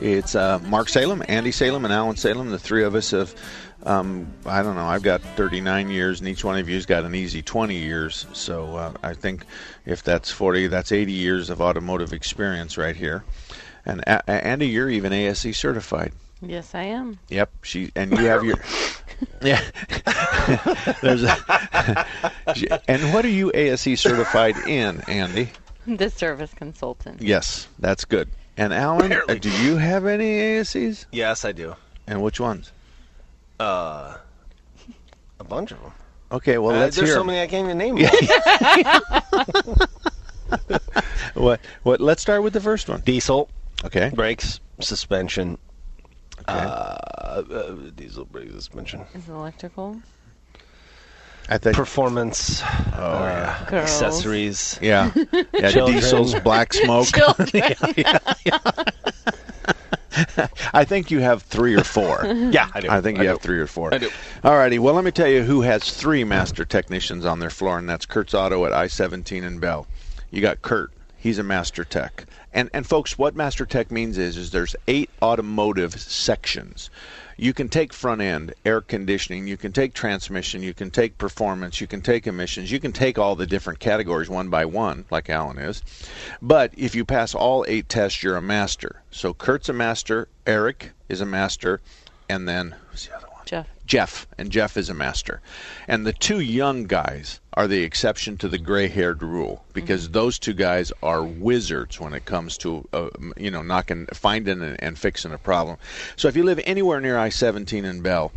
It's uh, Mark Salem, Andy Salem, and Alan Salem. The three of us have, um, I don't know, I've got 39 years, and each one of you's got an easy 20 years. So uh, I think if that's 40, that's 80 years of automotive experience right here. And a- Andy, you're even ASE certified. Yes, I am. Yep, she and you have your yeah. There's a and what are you ASE certified in, Andy? The service consultant. Yes, that's good. And Alan, uh, do you have any ASEs? Yes, I do. And which ones? Uh, a bunch of them. Okay, well Uh, let's there's hear. so 'em. many I can't even name. them. What? What? Let's start with the first one. Diesel Okay. brakes, suspension. Okay. Uh, uh, diesel brake suspension. Is it electrical. I think. Performance. Oh uh, yeah. Accessories. Yeah. Yeah. Children. Diesel's black smoke. Children. I think you have three or four. Yeah, I do. I think I you do. have three or four. I do. All righty. Well, let me tell you who has three master technicians on their floor, and that's Kurt's Auto at I-17 and Bell. You got Kurt. He's a master tech. And and folks, what master tech means is is there's eight automotive sections. You can take front end, air conditioning, you can take transmission, you can take performance, you can take emissions, you can take all the different categories one by one, like Alan is. But if you pass all eight tests, you're a master. So Kurt's a master, Eric is a master, and then who's the other? Jeff. Jeff, and Jeff is a master. And the two young guys are the exception to the gray-haired rule because those two guys are wizards when it comes to uh, you know knocking, finding, and, and fixing a problem. So if you live anywhere near I-17 in Bell,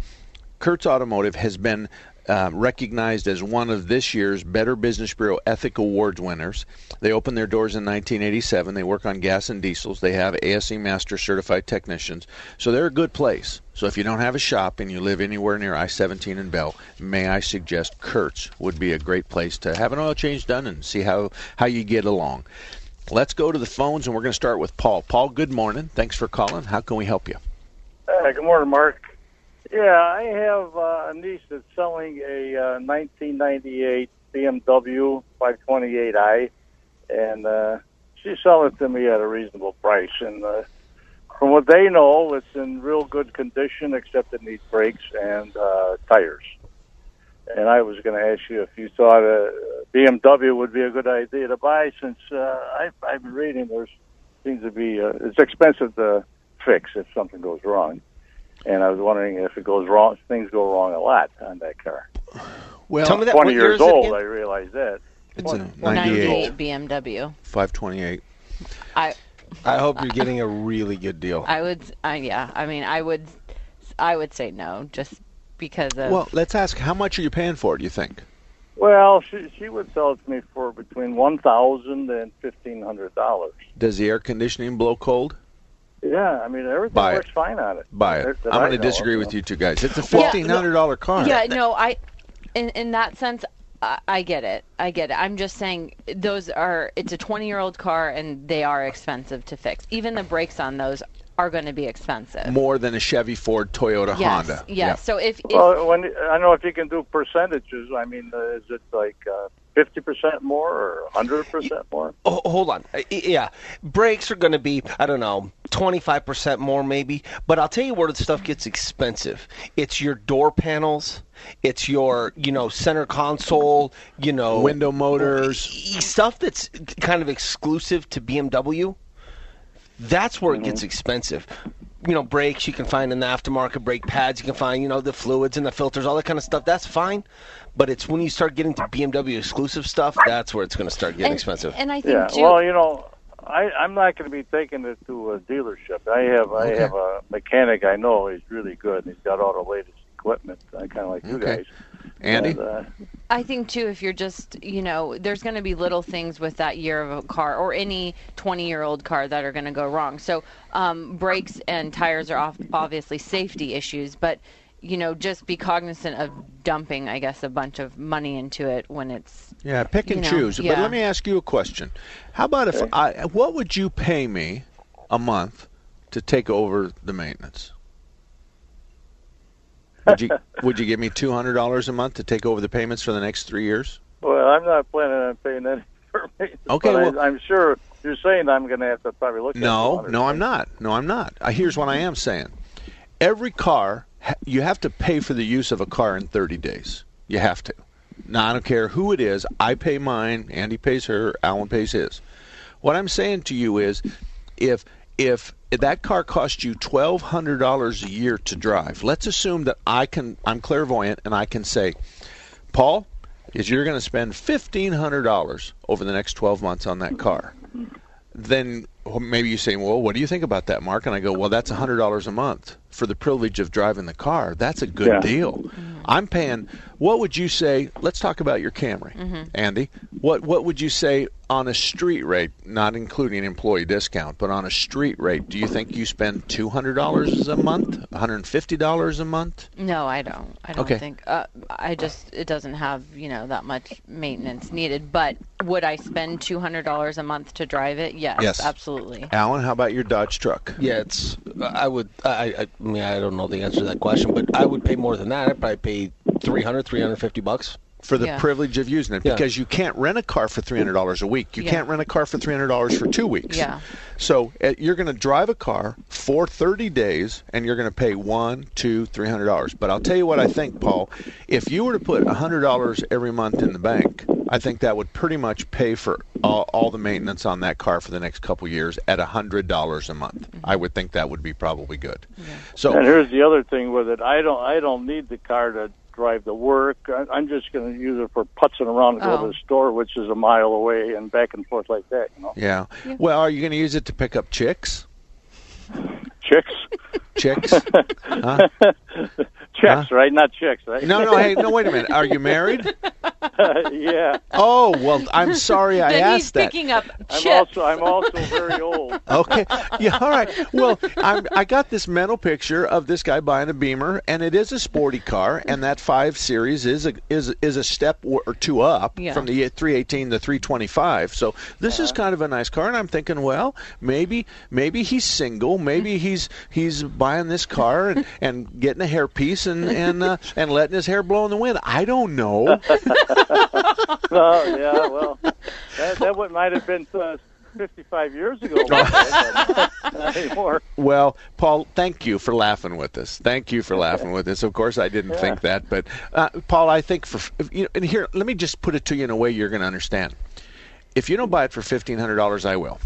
Kurtz Automotive has been uh, recognized as one of this year's Better Business Bureau Ethic Awards winners. They opened their doors in 1987. They work on gas and diesels. They have ASE Master certified technicians. So they're a good place. So if you don't have a shop and you live anywhere near I-17 in Bell, may I suggest Kurtz would be a great place to have an oil change done and see how, how you get along. Let's go to the phones and we're going to start with Paul. Paul, good morning. Thanks for calling. How can we help you? Uh, good morning, Mark. Yeah, I have uh, a niece that's selling a uh, 1998 BMW 528i, and uh, she's selling it to me at a reasonable price. And uh, from what they know, it's in real good condition, except it needs brakes and uh, tires. And I was going to ask you if you thought a BMW would be a good idea to buy, since uh, I, I've been reading there seems to be uh, it's expensive to fix if something goes wrong and I was wondering if it goes wrong, things go wrong a lot on that car. Well, Tell me that. Twenty what years old. I realize that. it's a 98. 98, 98 BMW. 528. I I hope you're getting a really good deal. I would uh, yeah, I mean I would I would say no just because of Well, let's ask how much are you paying for it, do you think? Well, she she would sell it to me for between one thousand and fifteen hundred dollars. Does the air conditioning blow cold? Yeah, I mean everything Buy it. works fine on it. Buy it. That- that I'm going to disagree of, with so. you two guys. It's a fifteen hundred dollar car. Yeah, no, I in in that sense I, I get it. I get it. I'm just saying those are it's a 20-year-old car and they are expensive to fix. Even the brakes on those are going to be expensive. More than a Chevy, Ford, Toyota, yes. Honda. Yes. Yeah. So if, if Well, when I don't know if you can do percentages. I mean, uh, is it like fifty percent more or hundred percent more? Oh, hold on. Yeah, brakes are going to be I don't know twenty five percent more maybe, but I'll tell you where the stuff gets expensive. It's your door panels. It's your you know center console. You know Window motors. stuff that's kind of exclusive to BMW. That's where it gets mm-hmm. expensive. You know, brakes you can find in the aftermarket, brake pads you can find, you know, the fluids and the filters, all that kind of stuff. That's fine. But it's when you start getting to BMW exclusive stuff, that's where it's going to start getting and, expensive. and I think Yeah. too, Well, you know, I I'm not going to be taking it to a dealership. I have I have a mechanic I know. He's really good. And he's got all the latest equipment. I kind of like you Okay. guys. Andy? And, uh, I think too, if you're just, you know, there's going to be little things with that year of a car or any 20 year old car that are going to go wrong. So, um, brakes and tires are off, obviously safety issues, but, you know, just be cognizant of dumping, I guess, a bunch of money into it when it's. Yeah, pick and You know, choose. But let me ask you a question. How about if I what would you pay me a month to take over the maintenance? Would you would you give me two hundred dollars a month to take over the payments for the next three years? Well, I'm not planning on paying any for maintenance. Okay, but well- I, I'm sure you're saying I'm going to have to probably look at No, it. no, I'm not. No, I'm not. Uh, here's what I am saying. Every car, ha- you have to pay for the use of a car in 30 days. You have to. Now, I don't care who it is. I pay mine. Andy pays her. Alan pays his. What I'm saying to you is, if if that car costs you twelve hundred dollars a year to drive, let's assume that I can. I'm clairvoyant and I can say, Paul, is you're going to spend fifteen hundred dollars over the next twelve months on that car then maybe you say, "Well, what do you think about that, Mark?" And I go, "Well, that's hundred dollars a month for the privilege of driving the car. That's a good Yeah. deal. I'm paying. What would you say? Let's talk about your Camry, Andy. What what would you say on a street rate, not including employee discount, but on a street rate? Do you think you spend two hundred dollars a month, one hundred and fifty dollars a month? No, I don't. I don't Okay. think. Uh, I just it doesn't have you know that much maintenance needed. But would I spend two hundred dollars a month to drive it? Yes, Yes. absolutely. Alan, how about your Dodge truck? Yeah, it's. I would. I, I. I mean, I don't know the answer to that question, but I would pay more than that. I'd probably pay 300, 350 bucks. for the Yeah. privilege of using it Yeah. because you can't rent a car for three hundred dollars a week. You Yeah. can't rent a car for three hundred dollars for two weeks. Yeah. So uh, you're going to drive a car for thirty days, and you're going to pay one, two, three hundred dollars. But I'll tell you what I think, Paul. If you were to put hundred dollars every month in the bank, I think that would pretty much pay for all, all the maintenance on that car for the next couple years at a hundred dollars a month. Mm-hmm. I would think that would be probably good. So And here's the other thing with it. I don't. I don't need the car to drive to work. I, I'm just going to use it for putzing around and go Oh. to the oh. store, which is a mile away, and back and forth like that. You know, yeah. Well, are you going to use it to pick up chicks? chicks, Chicks? huh? chicks, right? Not chicks, right? No, no, hey, no, wait a minute. Are you married? yeah. Oh, well, I'm sorry I then he's asked that. picking up I'm also. I'm also very old. Okay. Yeah, all right. Well, I'm, I got this mental picture of this guy buying a Beamer, and it is a sporty car, and that 5 Series is a, is, is a step or or two up Yeah. from the 318 to 325. So this is uh-huh. kind of a nice car, and I'm thinking, well, maybe maybe he's single, maybe he's he's buying this car and, and getting a hairpiece and and uh, and letting his hair blow in the wind. I don't know. Oh yeah, well, that that would might have been uh, 55 years ago. but not anymore. Well, Paul, thank you for laughing with us. Thank you for laughing with us. Of course, I didn't think that, but uh, Paul, I think for you know, and here, let me just put it to you in a way you're going to understand. If you don't buy it for fifteen hundred dollars, I will.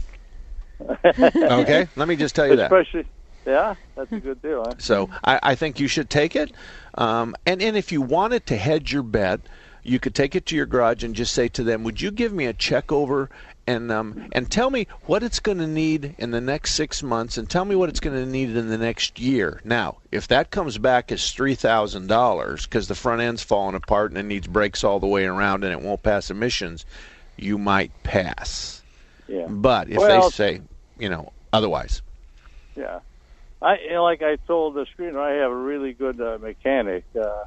okay, let me just tell you that. Especially, yeah, that's a good deal. Huh? So I, I think you should take it. Um, and, and if you wanted to hedge your bet, you could take it to your garage and just say to them, "Would you give me a check over and um, and tell me what it's going to need in the next six months, and tell me what it's going to need in the next year." Now, if that comes back as three thousand dollars because the front end's falling apart and it needs brakes all the way around and it won't pass emissions, you might pass. Yeah. But if Well- they say, you know, otherwise, Yeah, I you know, like I told the screener, I have a really good uh, mechanic. Uh,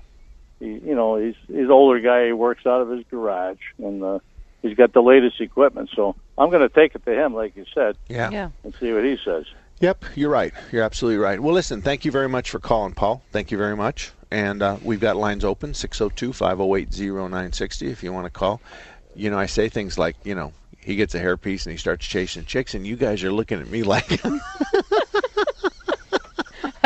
he, you know, he's he's an older guy. He works out of his garage, and uh, he's got the latest equipment. So I'm going to take it to him, like you said, yeah. yeah. and see what he says. Yep, you're right. You're absolutely right. Well, listen, thank you very much for calling, Paul. Thank you very much. And uh, we've got lines open 602 508 0960 if you want to call. You know, I say things like, you know, he gets a hairpiece and he starts chasing chicks, and you guys are looking at me like,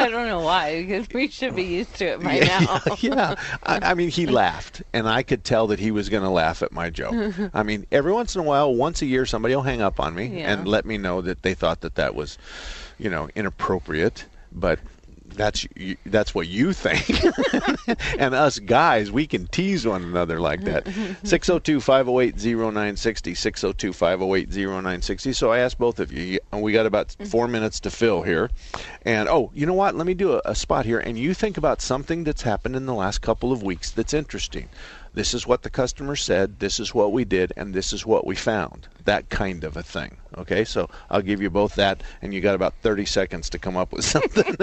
I don't know why because we should be used to it by yeah, now. yeah. I, I mean, he laughed, and I could tell that he was going to laugh at my joke. I mean, every once in a while, once a year, somebody will hang up on me Yeah. and let me know that they thought that that was, you know, inappropriate. But that's that's what you think. and us guys, we can tease one another like that. 602-508-0960, 602-508-0960. So I asked both of you. And we got about mm-hmm. four minutes to fill here. And, oh, you know what? Let me do a, a spot here. And you think about something that's happened in the last couple of weeks that's interesting. This is what the customer said, this is what we did, and this is what we found. That kind of a thing. Okay, so I'll give you both that, and you got about 30 seconds to come up with something.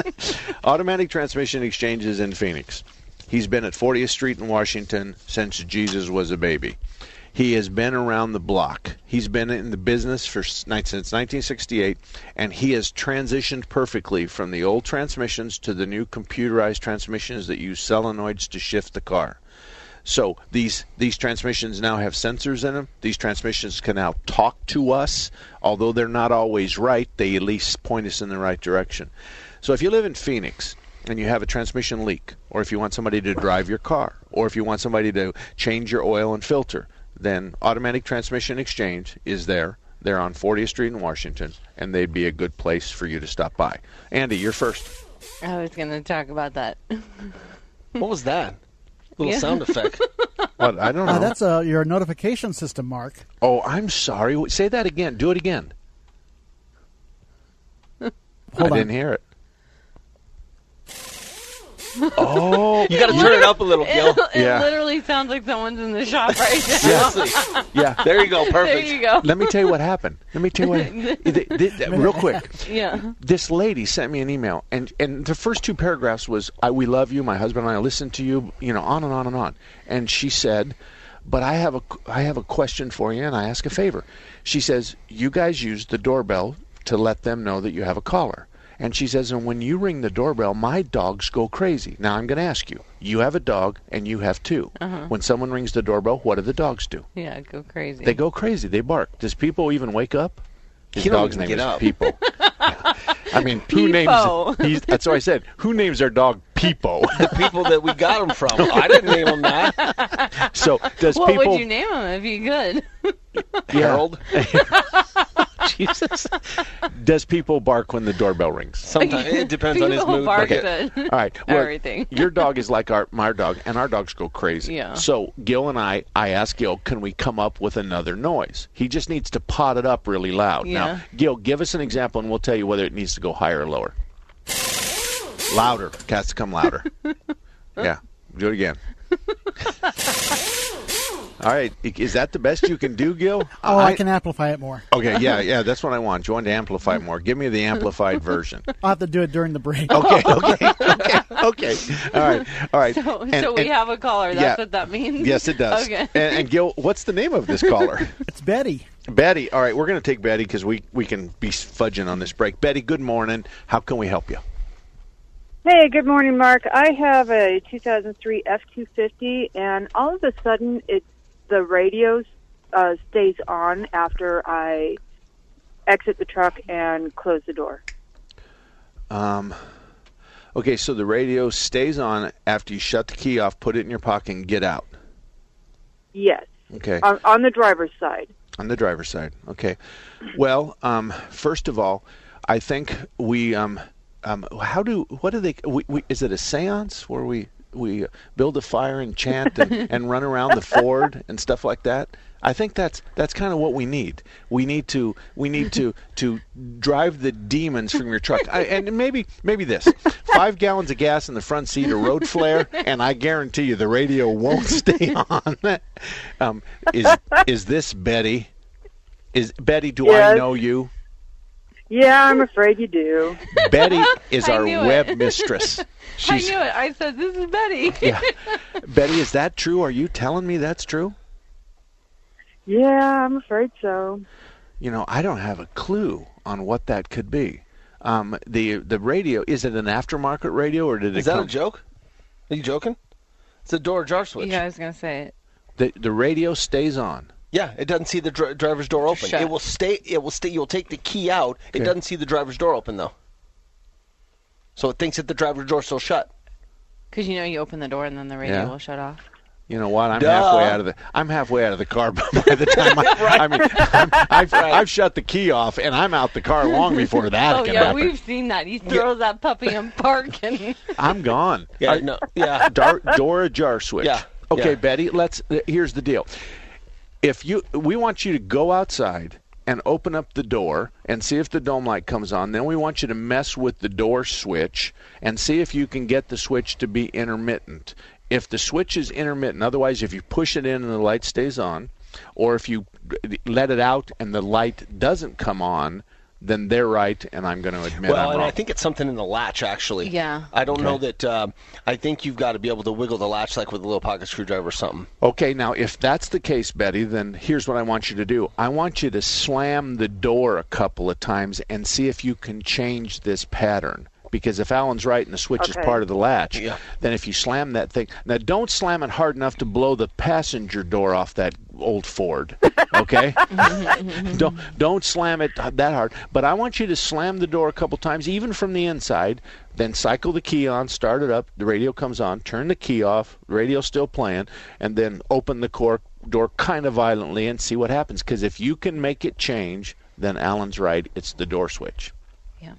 Automatic transmission exchanges in Phoenix. He's been at 40th Street in Washington since Jesus was a baby. He has been around the block. He's been in the business for since 1968, and he has transitioned perfectly from the old transmissions to the new computerized transmissions that use solenoids to shift the car. So these these transmissions now have sensors in them. These transmissions can now talk to us, although they're not always right. They at least point us in the right direction. So if you live in Phoenix and you have a transmission leak, or if you want somebody to drive your car, or if you want somebody to change your oil and filter, then Automatic Transmission Exchange is there. They're on 40th Street in Washington, and they'd be a good place for you to stop by. Andy, you're first. I was going to talk about that. What was that? Little Yeah. sound effect. What? I don't know. Uh, that's uh, your notification system, Mark. Oh, I'm sorry. Say that again. Do it again. Hold I on. didn't hear it. Oh, You got to turn it up a little, Gil. It, it Yeah. literally sounds like someone's in the shop right now. Seriously. yeah. There you go. perfect. There Perfect. you go. Let me tell you what happened. Let me tell you what. th- th- th- real quick. Yeah. This lady sent me an email, and and the first two paragraphs was, I, "We love you. My husband and I listen to you. You know, on and on and on." And she said, "But I have a I have a question for you, and I ask a favor." She says, "You guys use the doorbell to let them know that you have a caller." And she says, and when you ring the doorbell, my dogs go crazy. Now I'm going to ask you. You have a dog, and you have 2 uh-huh. When someone rings the doorbell, what do the dogs do? Yeah, go crazy. They go crazy. They bark. Does people even wake up? His He dog's name get is up. People. I mean, who Peepo. names? He's, that's what I said. Who names their dog Peepo? The people that we got them from. I didn't name them that. so does what people? would you name him if you could? Harold. Jesus. Does people bark when the doorbell rings? Sometimes it depends on his mood. bark but- at All right. Well, Everything. your dog is like our my dog, and our dogs go crazy. Yeah. So Gil and I, I asked Gil, can we come up with another noise? He just needs to pot it up really loud. Yeah. Now, Gil, give us an example, and we'll tell you whether it needs to go higher or lower. Louder. Has to come louder. yeah. Do it again. All right. Is that the best you can do, Gil? Oh, I, can amplify it more. Okay. Yeah. Yeah. That's what I want. You want to amplify more? Give me the amplified version. I'll have to do it during the break. Okay. Okay. Okay. Okay. All right. All right. So, And- so we and- have a caller. That's yeah. what that means. Yes, it does. Okay. And, and Gil, what's the name of this caller? It's Betty. Betty. All right, we're going to take Betty because we we can be fudging on this break. Betty, good morning. How can we help you? Hey, good morning, Mark. I have a 2003 F250, and all of a sudden, it the radio uh, stays on after I exit the truck and close the door. Um, okay, so the radio stays on after you shut the key off, put it in your pocket, and get out. Yes, Okay, on, on the driver's side. on the driver's side. Okay. Well, um, first of all, I think we um, um, how do what do they? We, we, is it a séance where we we build a fire and chant and, and run around the Ford and stuff like that? I think that's that's kind of what we need. We need to we need to to drive the demons from your truck. I, and maybe maybe this five gallons of gas in the front seat, a road flare, and I guarantee you the radio won't stay on. um, is is this Betty? Is Betty? Do I know you? Yeah, I'm afraid you do. Betty is our knew web it. mistress. I knew it. I said, "This is Betty." yeah. Betty, is that true? Are you telling me that's true? Yeah, I'm afraid so. You know, I don't have a clue on what that could be. Um, the the radio is it an aftermarket radio or did it Is that come? a joke? Are you joking? It's a door jar switch. Yeah, I was gonna say it. The the radio stays on. Yeah, it doesn't see the dri- driver's door open. Shut. It will stay. It will stay. You'll take the key out. It Okay. doesn't see the driver's door open though. So it thinks that the driver's door's still shut. Because you know you open the door and then the radio Yeah. will shut off. You know what? I'm Duh. halfway out of the I'm halfway out of the car by the time I, I mean I'm, I've I've shut the key off and I'm out the car long before that Oh can yeah, happen. we've seen that. He throws that puppy in park and I'm gone. Yeah, I- no, yeah. Dar- door ajar switch. Yeah, Okay, yeah. Betty. Let's. Here's the deal. If you, we want you to go outside and open up the door and see if the dome light comes on. Then we want you to mess with the door switch and see if you can get the switch to be intermittent. if the switch is intermittent, otherwise, if you push it in and the light stays on, or if you let it out and the light doesn't come on, then they're right, and I'm going to admit Well, I'm and wrong. I think it's something in the latch actually. Yeah. I don't know that. Uh, I think you've got to be able to wiggle the latch like with a little pocket screwdriver or something. Okay, now if that's the case, Betty, then here's what I want you to do. I want you to slam the door a couple of times and see if you can change this pattern. Because if Alan's right and the switch is part of the latch, Yeah. then if you slam that thing, now don't slam it hard enough to blow the passenger door off that old Ford. Okay, mm-hmm, mm-hmm, mm-hmm. don't don't slam it that hard. But I want you to slam the door a couple times, even from the inside. Then cycle the key on, start it up. The radio comes on. Turn the key off. Radio's still playing, and then open the cork door kind of violently and see what happens. Because if you can make it change, then Alan's right. It's the door switch. Yeah.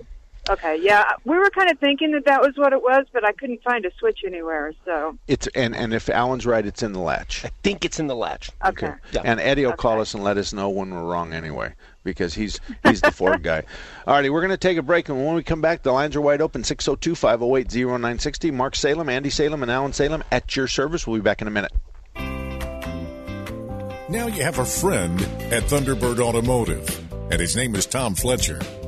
Okay, yeah, we were kind of thinking that that was what it was, but I couldn't find a switch anywhere. So It's and and if Alan's right, it's in the latch. I think it's in the latch. okay, Yeah. And Eddie will call us and let us know when we're wrong anyway, because he's he's the Ford guy. All righty, we're going to take a break, and when we come back, the lines are wide open 602 508 0960. Mark Salem, Andy Salem, and Alan Salem at your service. We'll be back in a minute. Now you have a friend at Thunderbird Automotive, and his name is Tom Fletcher.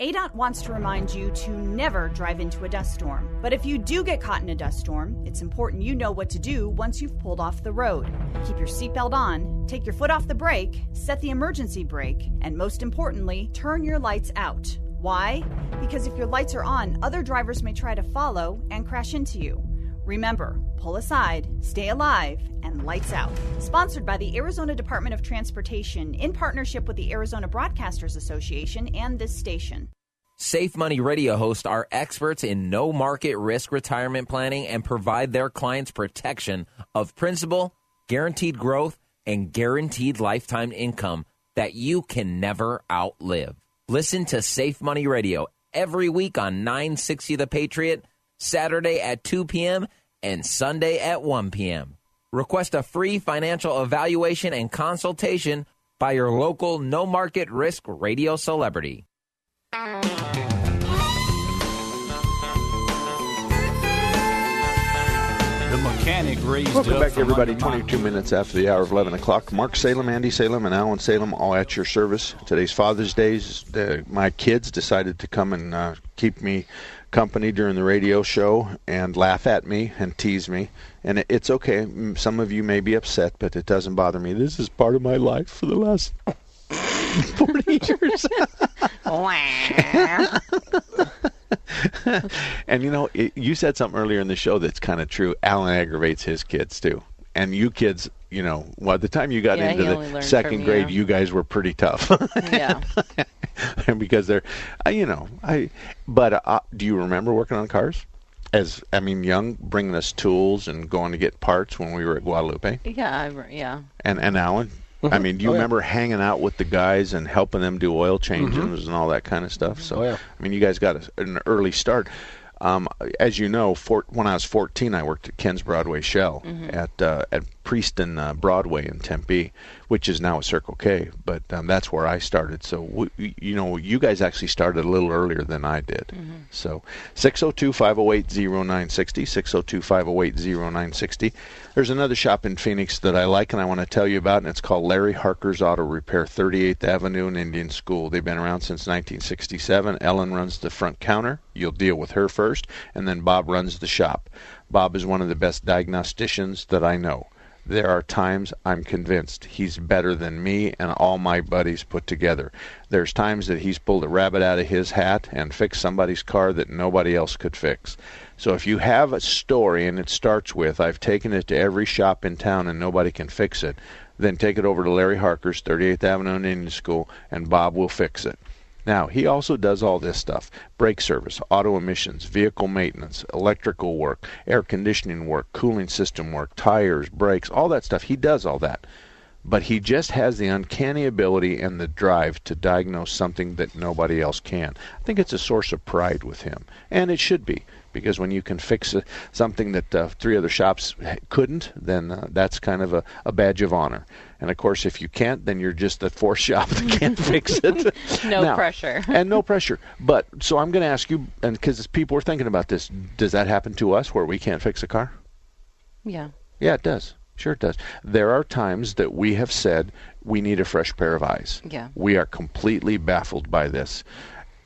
ADOT wants to remind you to never drive into a dust storm. But if you do get caught in a dust storm, it's important you know what to do once you've pulled off the road. Keep your seatbelt on, take your foot off the brake, set the emergency brake, and most importantly, turn your lights out. Why? Because if your lights are on, other drivers may try to follow and crash into you. Remember, pull aside, stay alive, and lights out. Sponsored by the Arizona Department of Transportation in partnership with the Arizona Broadcasters Association and this station. Safe Money Radio hosts are experts in no market risk retirement planning and provide their clients protection of principal, guaranteed growth, and guaranteed lifetime income that you can never outlive. Listen to Safe Money Radio every week on 960 The Patriot, Saturday at 2 p.m., and Sunday at 1 p.m. Request a free financial evaluation and consultation by your local no market risk radio celebrity. The mechanic raised Welcome up back, from everybody. 22 minutes after the hour of 11 o'clock. Mark Salem, Andy Salem, and Alan Salem all at your service. Today's Father's Day. Uh, my kids decided to come and uh, keep me company during the radio show and laugh at me and tease me. And it, it's okay. Some of you may be upset, but it doesn't bother me. This is part of my life for the last 40 years. and you know, it, you said something earlier in the show that's kind of true. Alan aggravates his kids too, and you kids, you know, well, the time you got Yeah, into the second grade, you. you guys were pretty tough. Yeah. and because they're, uh, you know, I. But uh, do you remember working on cars? As I mean, young, bringing us tools and going to get parts when we were at Guadalupe, Yeah, I, yeah. and and Alan. I mean, do you Oh, yeah. remember hanging out with the guys and helping them do oil changes and all that kind of stuff? So, Oh, yeah. I mean, you guys got a, an early start. Um, as you know, for, when I was 14, I worked at Ken's Broadway Shell at uh, at Priest and uh, Broadway in Tempe, which is now a Circle K. But um, that's where I started. So we, you know, you guys actually started a little earlier than I did. So 602-508-0960, 602-508-0960. There's another shop in Phoenix that I like and I want to tell you about, and it's called Larry Harker's Auto Repair, 38th Avenue and Indian School. They've been around since 1967. Ellen runs the front counter. You'll deal with her first, and then Bob runs the shop. Bob is one of the best diagnosticians that I know. There are times I'm convinced he's better than me and all my buddies put together. There's times that he's pulled a rabbit out of his hat and fixed somebody's car that nobody else could fix. So if you have a story and it starts with, I've taken it to every shop in town and nobody can fix it, then take it over to Larry Harker's 38th Avenue and Indian School and Bob will fix it. Now, he also does all this stuff brake service, auto emissions, vehicle maintenance, electrical work, air conditioning work, cooling system work, tires, brakes, all that stuff. He does all that. But he just has the uncanny ability and the drive to diagnose something that nobody else can. I think it's a source of pride with him, and it should be. Because when you can fix something that uh, three other shops couldn't, then uh, that's kind of a, a badge of honor. And of course, if you can't, then you're just the fourth shop that can't fix it. No Now- pressure. and no pressure. But so I'm going to ask you, and because people are thinking about this, does that happen to us where we can't fix a car? Yeah. Yeah, it does. Sure, it does. There are times that we have said we need a fresh pair of eyes. Yeah. We are completely baffled by this,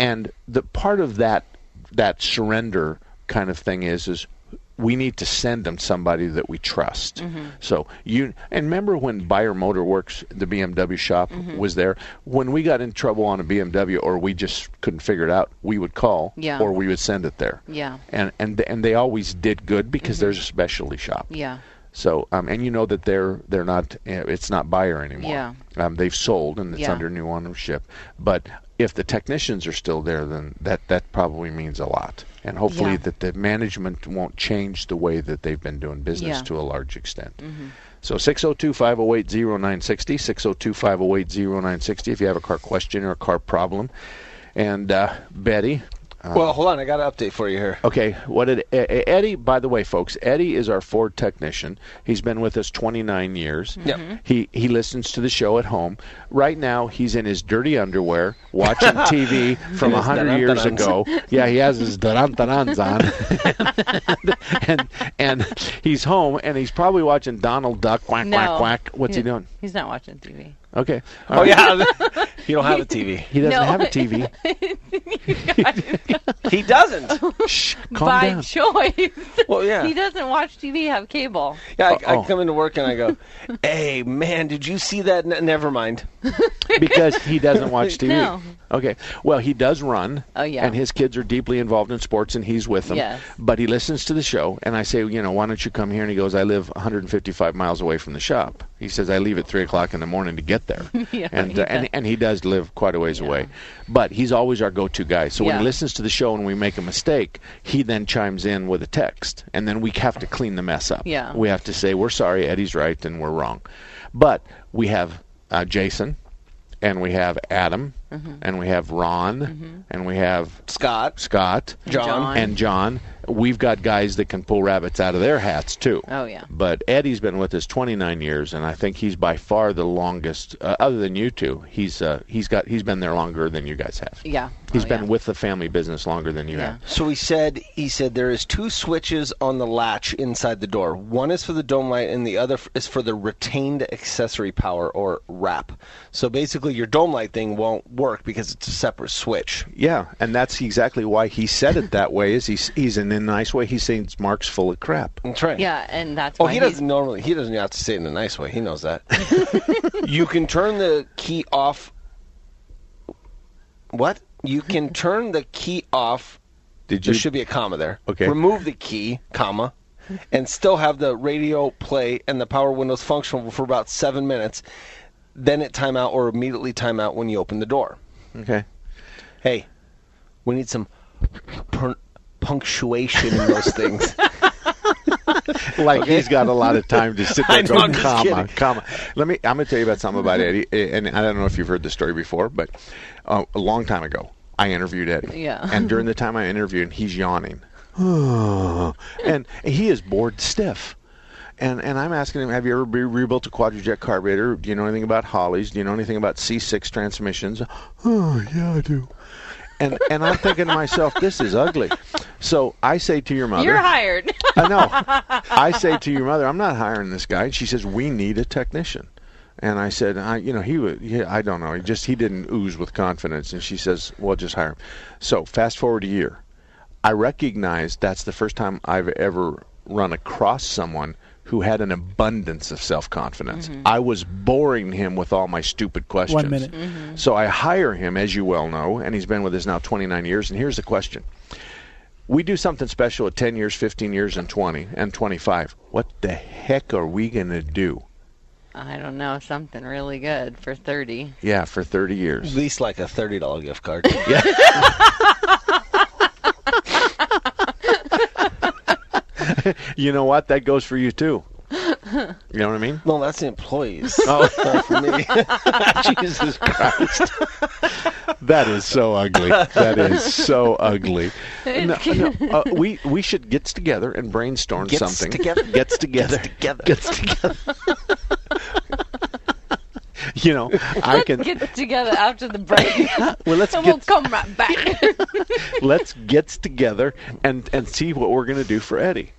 and the part of that that surrender kind of thing is is we need to send them somebody that we trust. Mm-hmm. So you and remember when Buyer Motor Works, the BMW shop, Mhm. was there. When we got in trouble on a BMW, or we just couldn't figure it out, we would call, Yeah. or we would send it there. Yeah. And and and they always did good because there's a specialty shop. Yeah. So, um, and you know that they're they're not uh, it's not buyer anymore. Yeah. Um, they've sold and it's Yeah. under new ownership. But if the technicians are still there, then that that probably means a lot. And hopefully Yeah. that the management won't change the way that they've been doing business Yeah. to a large extent. Mhm. So 602-508-0960, 602-508-0960 if you have a car question or a car problem. And uh, Betty, uh, well, hold on. I got an update for you here. Okay, what did Eddie? By the way, folks, Eddie is our Ford technician. He's been with us 29 years. Yep. He he listens to the show at home. Right now, he's in his dirty underwear watching TV from His 100 years ago. Yeah, he has his dun-dun-duns on, and and he's home and he's probably watching Donald Duck quack no. quack quack. What's he doing? He's not watching TV. Okay. Oh yeah, you don't have a TV. He doesn't No. have a TV. He doesn't. Shh, calm By down. choice. Well, yeah. He doesn't watch TV. Have cable. Yeah, I, I come into work and I go, "Hey, man, did you see that? N- never mind." because he doesn't watch TV. No. Okay. Well, he does run. Oh, yeah. And his kids are deeply involved in sports, and he's with them. Yes. But he listens to the show, and I say, you know, why don't you come here? And he goes, I live 155 miles away from the shop. He says I leave at three o'clock in the morning to get there. Yeah, and he uh, and does. and he does live quite a ways away, but he's always our go-to guy. So when he listens to the show and we make a mistake, he then chimes in with a text, and then we have to clean the mess up. Yeah. We have to say we're sorry, Eddie's right, and we're wrong. But we have uh, Jason, and we have Adam, Mm-hmm. and we have Ron, and we have Scott, Scott, John. John. and John. We've got guys that can pull rabbits out of their hats too. Oh yeah. But Eddie's been with us 29 years, and I think he's by far the longest, uh, other than you two. He's uh, he's got he's been there longer than you guys have. Yeah. He's Oh, been yeah. with the family business longer than you Yeah. have. So he said he said there is two switches on the latch inside the door. One is for the dome light, and the other is for the retained accessory power or RAP. So basically, your dome light thing won't work because it's a separate switch. Yeah, and that's exactly why he said it that way. Is he's he's in a nice way. He's saying Mark's full of crap. That's right. Yeah, and that's Oh, why he he's- doesn't normally. He doesn't have to say it in a nice way. He knows that. you can turn the key off. What? You can turn the key off. Did you? There should be a comma there. Okay. Remove the key, comma, and still have the radio play and the power windows functional for about seven minutes. Then it timeout or immediately timeout when you open the door. okay. Hey, we need some pun- punctuation in those things. like he's got a lot of time to sit there I and know, go I'm just comma kidding. comma. Let me. I'm going to tell you about something about Eddie, and I don't know if you've heard the story before, but uh, a long time ago, I interviewed Eddie. Yeah. And during the time I interviewed, him, he's yawning, and he is bored stiff. And and I'm asking him, have you ever re- rebuilt a quadrajet carburetor? Do you know anything about Holleys? Do you know anything about C6 transmissions? Oh yeah, I do. And and I'm thinking to myself, this is ugly. So I say to your mother, You're hired. I know. I say to your mother, I'm not hiring this guy. And she says, we need a technician. And I said, I, you know, he would, yeah, I don't know. He just, he didn't ooze with confidence. And she says, well, just hire him. So fast forward a year. I recognize that's the first time I've ever run across someone who had an abundance of self confidence. Mm-hmm. I was boring him with all my stupid questions. One minute. Mm-hmm. So I hire him, as you well know, and he's been with us now 29 years. And here's the question we do something special at 10 years, 15 years, and 20, and 25. What the heck are we going to do? I don't know, something really good for 30. Yeah, for 30 years. At least like a thirty dollar gift card. You know what? That goes for you too. You know what I mean? no, that's the employees. Oh. For me. Jesus Christ. That is so ugly. That is so ugly. No, no, uh, we we should get together and brainstorm Gets something. together. Gets together. together. Gets together. you know, I can. Get together after the break. Well, let's and we'll come right back. let's get together and and see what we're going to do for Eddie.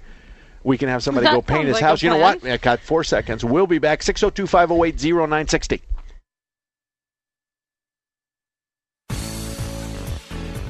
We can have somebody That go paint his like house. You know what? I got four seconds. We'll be back. 602 508 0960.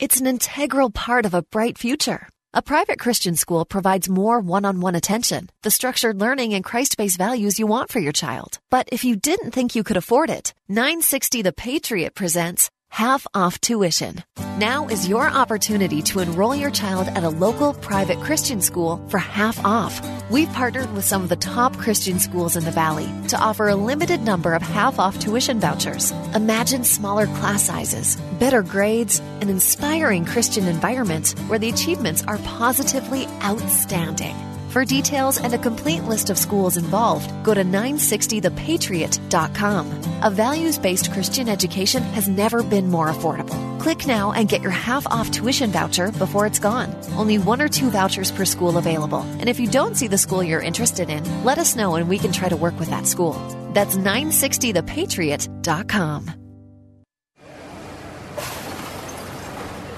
It's an integral part of a bright future. A private Christian school provides more one on one attention, the structured learning and Christ based values you want for your child. But if you didn't think you could afford it, 960 The Patriot presents Half Off Tuition. Now is your opportunity to enroll your child at a local private Christian school for half off. We've partnered with some of the top Christian schools in the Valley to offer a limited number of half off tuition vouchers. Imagine smaller class sizes, better grades, an inspiring Christian environment where the achievements are positively outstanding. For details and a complete list of schools involved, go to 960thepatriot.com. A values based Christian education has never been more affordable. Click now and get your half off tuition voucher before it's gone. Only one or two vouchers per school available. And if you don't see the school you're interested in, let us know and we can try to work with that school. That's 960thepatriot.com.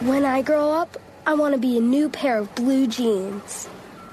When I grow up, I want to be a new pair of blue jeans.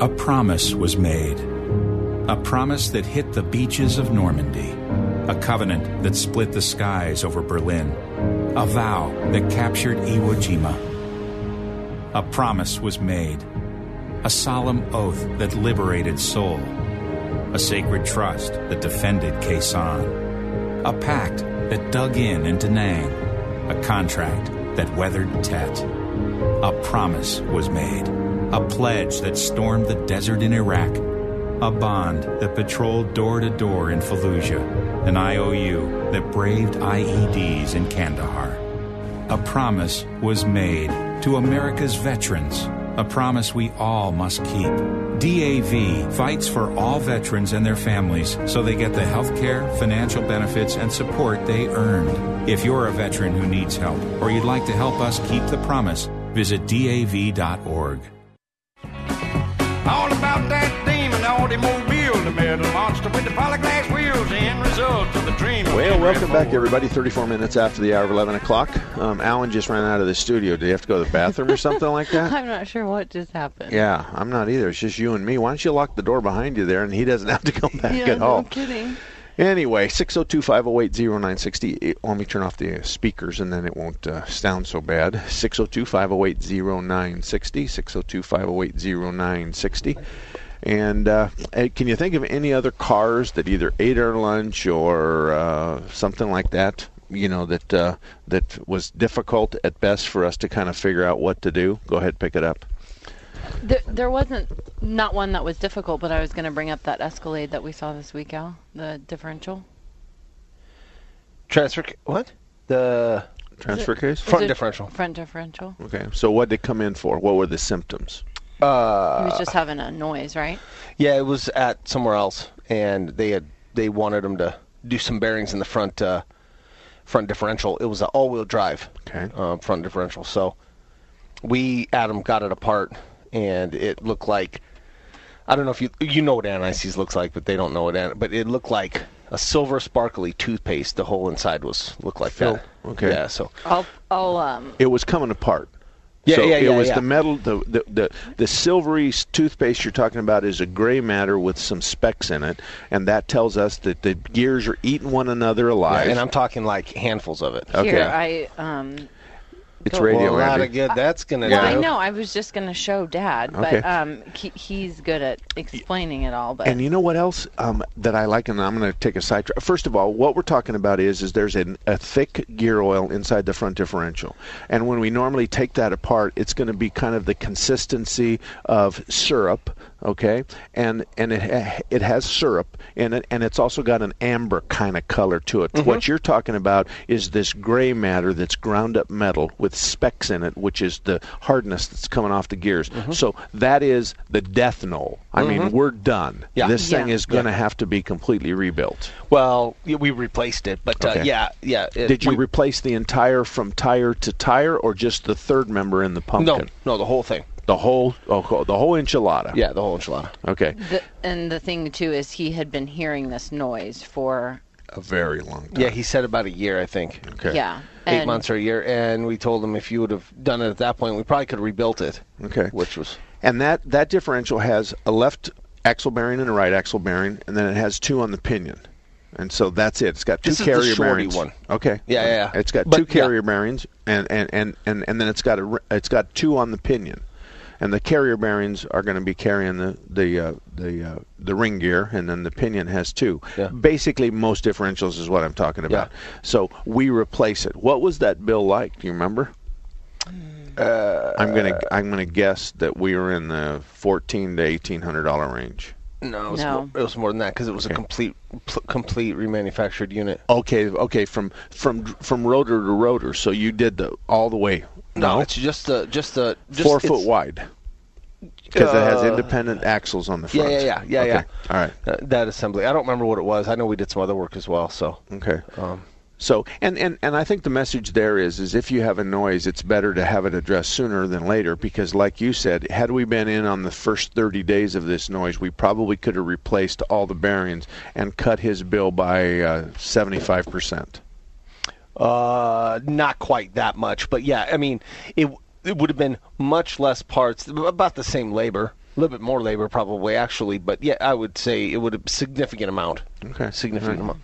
A promise was made. A promise that hit the beaches of Normandy. A covenant that split the skies over Berlin. A vow that captured Iwo Jima. A promise was made. A solemn oath that liberated Seoul. A sacred trust that defended Khe Sanh. A pact that dug in into Nang. A contract that weathered Tet. A promise was made. A pledge that stormed the desert in Iraq. A bond that patrolled door to door in Fallujah. An IOU that braved IEDs in Kandahar. A promise was made to America's veterans. A promise we all must keep. DAV fights for all veterans and their families so they get the health care, financial benefits, and support they earned. If you're a veteran who needs help or you'd like to help us keep the promise, visit DAV.org. All about that demon automobile, the metal monster with the polyglass wheels, the end result of the dream. Well, Henry welcome back, everybody. 34 minutes after the hour of 11 o'clock. Um, Alan just ran out of the studio. Did you have to go to the bathroom or something like that? I'm not sure what just happened. Yeah, I'm not either. It's just you and me. Why don't you lock the door behind you there and he doesn't have to come back yeah, at no all? kidding. Anyway, 602 508 0960. Let me turn off the speakers and then it won't uh, sound so bad. 602 508 0960. 602 508 0960. And uh, eh, can you think of any other cars that either ate our lunch or uh, something like that? You know that uh, that was difficult at best for us to kind of figure out what to do. Go ahead, pick it up. There, there wasn't not one that was difficult, but I was going to bring up that Escalade that we saw this week, Al, the differential. Transfer. What? The Transfer case? Front differential. Front differential. Okay, so what did it come in for? What were the symptoms? Uh, he was just having a noise, right? Yeah, it was at somewhere else, and they had they wanted him to do some bearings in the front uh, front differential. It was an all-wheel drive okay. uh, front differential. So we Adam got it apart, and it looked like I don't know if you you know what anti-seize looks like, but they don't know what an, but it looked like a silver sparkly toothpaste. The whole inside was looked like that. Okay. Yeah. So I'll, I'll um, It was coming apart. Yeah, so yeah, it yeah, was yeah. the metal, the, the the the silvery toothpaste you're talking about is a gray matter with some specks in it, and that tells us that the gears are eating one another alive. Yeah, and I'm talking like handfuls of it. Okay. here I um. It's go- radio. Well, a Andy. good that's gonna Well, do. I know. I was just going to show Dad, but Okay. um, he, he's good at explaining it all. But And you know what else um, that I like, and I'm going to take a sidetrack. First of all, what we're talking about is is there's an, a thick gear oil inside the front differential, and when we normally take that apart, it's going to be kind of the consistency of syrup, okay, and and it ha- it has syrup in it, and it's also got an amber kind of color to it. What you're talking about is this gray matter that's ground up metal with specks in it, which is the hardness that's coming off the gears. So that is the death knoll. I mean, Mhm. we're done. Yeah. This thing is going to Yeah. have to be completely rebuilt. Well, we replaced it, but uh, yeah, yeah. it- Did you we- replace the entire from tire to tire, or just the third member in the pumpkin? No, no, the whole thing. The whole, oh, the whole enchilada. Yeah, the whole enchilada. Okay, the, and the thing too is he had been hearing this noise for a very long time. Yeah, he said about a year, I think. Okay. Yeah, Eight and- months or a year, and we told him if you would have done it at that point, we probably could have rebuilt it. Okay. Which was And that that differential has a left axle bearing and a right axle bearing, and then it has two on the pinion. And so that's it. It's got two This is the carrier bearings. one. Okay. Yeah, yeah, yeah. It's got But, two yeah. carrier bearings, and, and, and, and, and then it's got a r- it's got two on the pinion, and the carrier bearings are going to be carrying the the uh, the uh, the ring gear, and then the pinion has two. Yeah. Basically, most differentials is what I'm talking about. So we replace it. What was that bill like? Do you remember? Uh, I'm gonna I'm gonna guess that we were in the fourteen to eighteen hundred dollar range. no, it was, No. More, it was more than that because it was a complete, pl- complete remanufactured unit. Okay, okay, from from from rotor to rotor. So you did the all the way. No, it's just the just the just, four foot wide. Because it has Uh, independent axles on the Yeah, front. yeah, yeah, yeah, Okay. yeah. All right. Uh, that assembly. I don't remember what it was. I know we did some other work as well. So Okay. um, So and, and and I think the message there is is if you have a noise, it's better to have it addressed sooner than later because, like you said, had we been in on the first 30 days of this noise, we probably could have replaced all the bearings and cut his bill by uh, 75 percent. Uh, not quite that much, but yeah, I mean, it it would have been much less parts, about the same labor, a little bit more labor probably actually, but yeah, I would say it would have significant amount. Okay. Significant right. amount.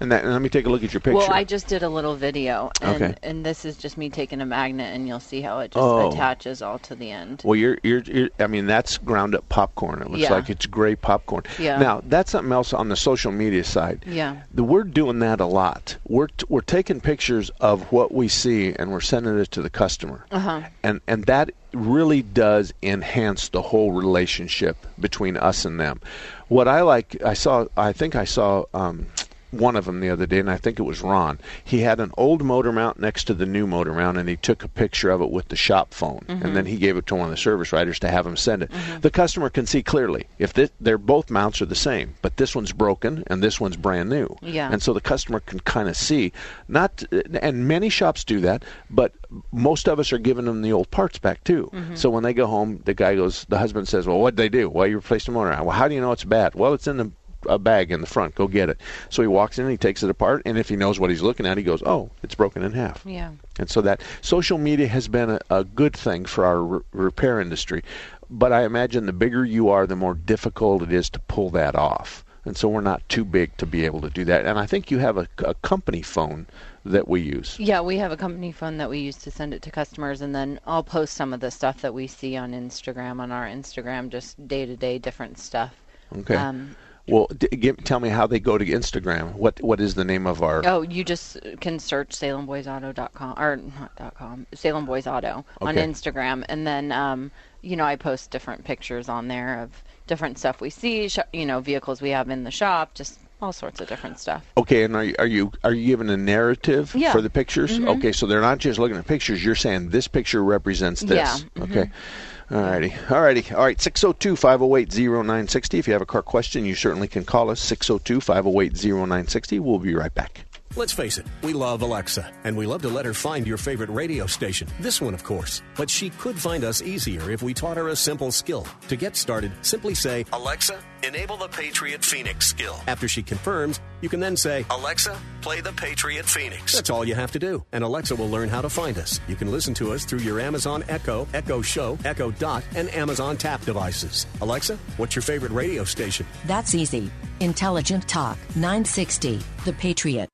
And that and let me take a look at your picture. Well, I just did a little video, and Okay. and this is just me taking a magnet, and you'll see how it just Oh. attaches all to the end. Well, you're, you're, you're, I mean, that's ground up popcorn. It looks Yeah. like it's gray popcorn. Yeah. Now, that's something else on the social media side. Yeah. The, we're doing that a lot. We're, t- we're taking pictures of what we see and we're sending it to the customer. Uh huh. And, and that really does enhance the whole relationship between us and them. What I like, I saw, I think I saw um, one of them the other day, and I think it was Ron. He had an old motor mount next to the new motor mount, and he took a picture of it with the shop phone, Mhm. and then he gave it to one of the service writers to have him send it. The customer can see clearly if thi- they're both mounts are the same, but this one's broken and this one's brand new. Yeah. And so the customer can kind of see. Not, and many shops do that, but most of us are giving them the old parts back too. Mhm. So when they go home, the guy goes, the husband says, "Well, what would they do? Well, you replaced the motor. Well, how do you know it's bad? Well, it's in the a bag in the front. Go get it. So he walks in, he takes it apart, and if he knows what he's looking at, he goes, "Oh, it's broken in half." Yeah. And so that social media has been a, a good thing for our re- repair industry. But I imagine the bigger you are, the more difficult it is to pull that off. And so we're not too big to be able to do that. And I think you have a, a company phone that we use. Yeah, we have a company phone that we use to send it to customers, and then I'll post some of the stuff that we see on Instagram on our Instagram, just day to day different stuff. Okay. Um, well, d- give, tell me how they go to Instagram. What What is the name of our? Oh, you just can search salemboysauto.com or not dot .com, Salem Boys Auto on Okay. Instagram, and then um, you know I post different pictures on there of different stuff we see, sh- you know, vehicles we have in the shop, just all sorts of different stuff. Okay, and are you, are you are you giving a narrative Yeah. for the pictures? Mhm. Okay, so they're not just looking at pictures. You're saying this picture represents this. Yeah, mhm. Okay. Alrighty. Alrighty. All right. 602 508 0960. If you have a car question, you certainly can call us 602 508 0960. We'll be right back. Let's face it, we love Alexa, and we love to let her find your favorite radio station. This one, of course. But she could find us easier if we taught her a simple skill. To get started, simply say, Alexa, enable the Patriot Phoenix skill. After she confirms, you can then say, Alexa, play the Patriot Phoenix. That's all you have to do, and Alexa will learn how to find us. You can listen to us through your Amazon Echo, Echo Show, Echo Dot, and Amazon Tap devices. Alexa, what's your favorite radio station? That's easy. Intelligent Talk 960, The Patriot.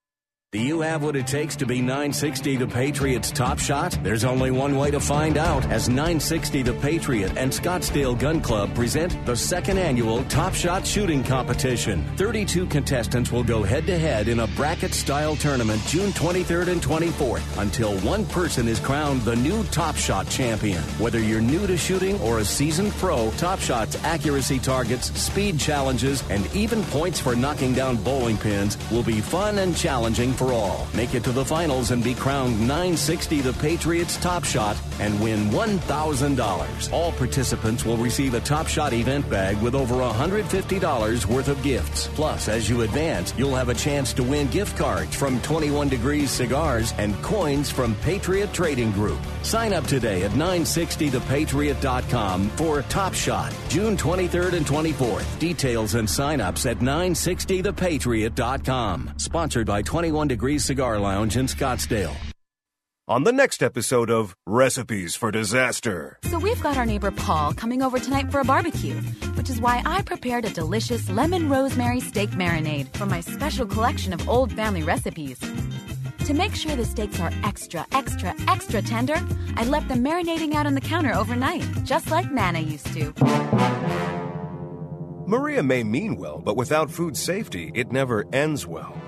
Do you have what it takes to be 960 The Patriot's top shot? There's only one way to find out as 960 The Patriot and Scottsdale Gun Club present the second annual Top Shot Shooting Competition. 32 contestants will go head to head in a bracket style tournament June 23rd and 24th until one person is crowned the new Top Shot champion. Whether you're new to shooting or a seasoned pro, Top Shot's accuracy targets, speed challenges, and even points for knocking down bowling pins will be fun and challenging for all. Make it to the finals and be crowned 960 the Patriots Top Shot and win $1,000. All participants will receive a Top Shot event bag with over $150 worth of gifts. Plus, as you advance, you'll have a chance to win gift cards from 21 Degrees Cigars and coins from Patriot Trading Group. Sign up today at 960thepatriot.com for Top Shot, June 23rd and 24th. Details and sign-ups at 960thepatriot.com. Sponsored by 21 Degrees Cigar Lounge in Scottsdale. On the next episode of Recipes for Disaster. So we've got our neighbor Paul coming over tonight for a barbecue, which is why I prepared a delicious lemon rosemary steak marinade from my special collection of old family recipes. To make sure the steaks are extra, extra, extra tender, I left them marinating out on the counter overnight, just like Nana used to. Maria may mean well, but without food safety, it never ends well.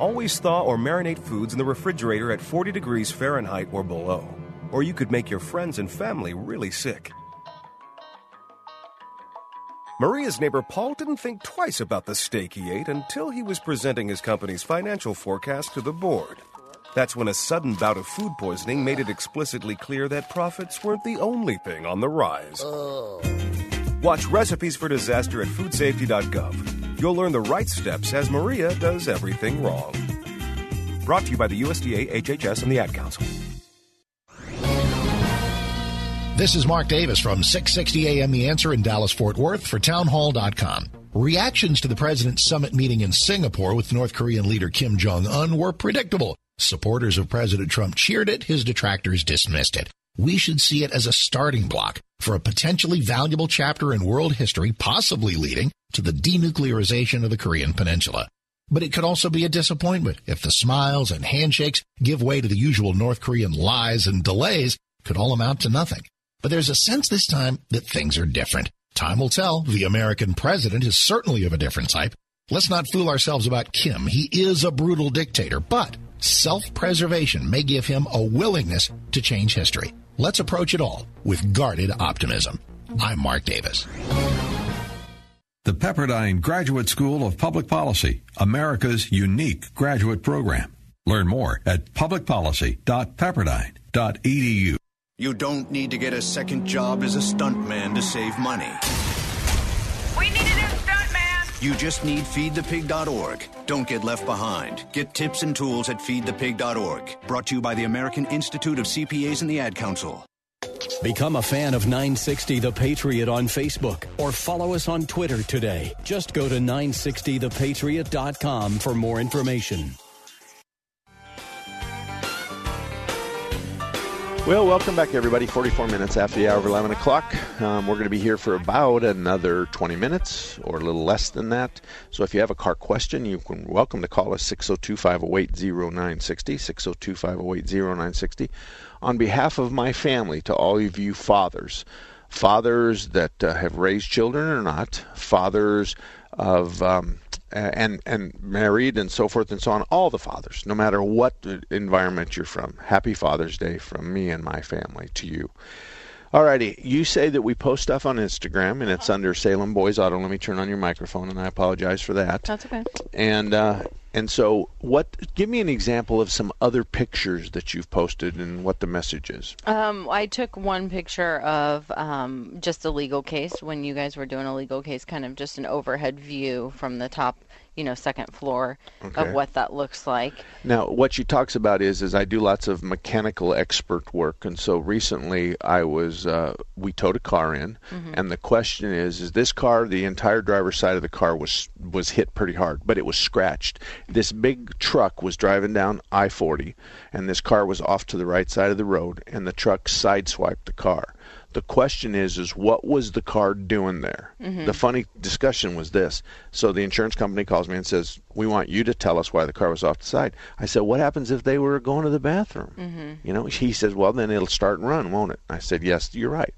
Always thaw or marinate foods in the refrigerator at 40 degrees Fahrenheit or below, or you could make your friends and family really sick. Maria's neighbor Paul didn't think twice about the steak he ate until he was presenting his company's financial forecast to the board. That's when a sudden bout of food poisoning made it explicitly clear that profits weren't the only thing on the rise. Oh. Watch Recipes for Disaster at foodsafety.gov. You'll learn the right steps as Maria does everything wrong. Brought to you by the USDA, HHS, and the Ad Council. This is Mark Davis from 660 AM The Answer in Dallas Fort Worth for townhall.com. Reactions to the president's summit meeting in Singapore with North Korean leader Kim Jong un were predictable. Supporters of President Trump cheered it, his detractors dismissed it. We should see it as a starting block for a potentially valuable chapter in world history, possibly leading to the denuclearization of the Korean Peninsula. But it could also be a disappointment if the smiles and handshakes give way to the usual North Korean lies and delays could all amount to nothing. But there's a sense this time that things are different. Time will tell. The American president is certainly of a different type. Let's not fool ourselves about Kim. He is a brutal dictator, but self-preservation may give him a willingness to change history. Let's approach it all with guarded optimism. I'm Mark Davis. The Pepperdine Graduate School of Public Policy, America's unique graduate program. Learn more at publicpolicy.pepperdine.edu. You don't need to get a second job as a stuntman to save money. You just need feedthepig.org. Don't get left behind. Get tips and tools at feedthepig.org. Brought to you by the American Institute of CPAs and the Ad Council. Become a fan of 960 The Patriot on Facebook or follow us on Twitter today. Just go to 960thepatriot.com for more information. Well, welcome back, everybody. 44 minutes after the hour of 11 o'clock. Um, we're going to be here for about another 20 minutes or a little less than that. So if you have a car question, you can welcome to call us 602 508 0960. 602 508 0960. On behalf of my family, to all of you fathers, fathers that uh, have raised children or not, fathers of. Um, and and married and so forth and so on all the fathers no matter what environment you're from happy father's day from me and my family to you Alrighty, you say that we post stuff on Instagram and it's under Salem Boys Auto. Let me turn on your microphone, and I apologize for that. That's okay. And uh, and so, what? Give me an example of some other pictures that you've posted and what the message is. Um, I took one picture of um, just a legal case when you guys were doing a legal case, kind of just an overhead view from the top, you know, second floor Okay. of what that looks like. Now, what she talks about is, is I do lots of mechanical expert work, and so recently I was, uh, we towed a car in, Mhm. and the question is, is this car, the entire driver's side of the car was was hit pretty hard, but it was scratched. This big truck was driving down I-40, and this car was off to the right side of the road, and the truck sideswiped the car. The question is, is what was the car doing there? Mhm. The funny discussion was this. So the insurance company calls me and says, "We want you to tell us why the car was off the side." I said, "What happens if they were going to the bathroom?" Mhm. You know, he says, "Well, then it'll start and run, won't it?" I said, "Yes, you're right."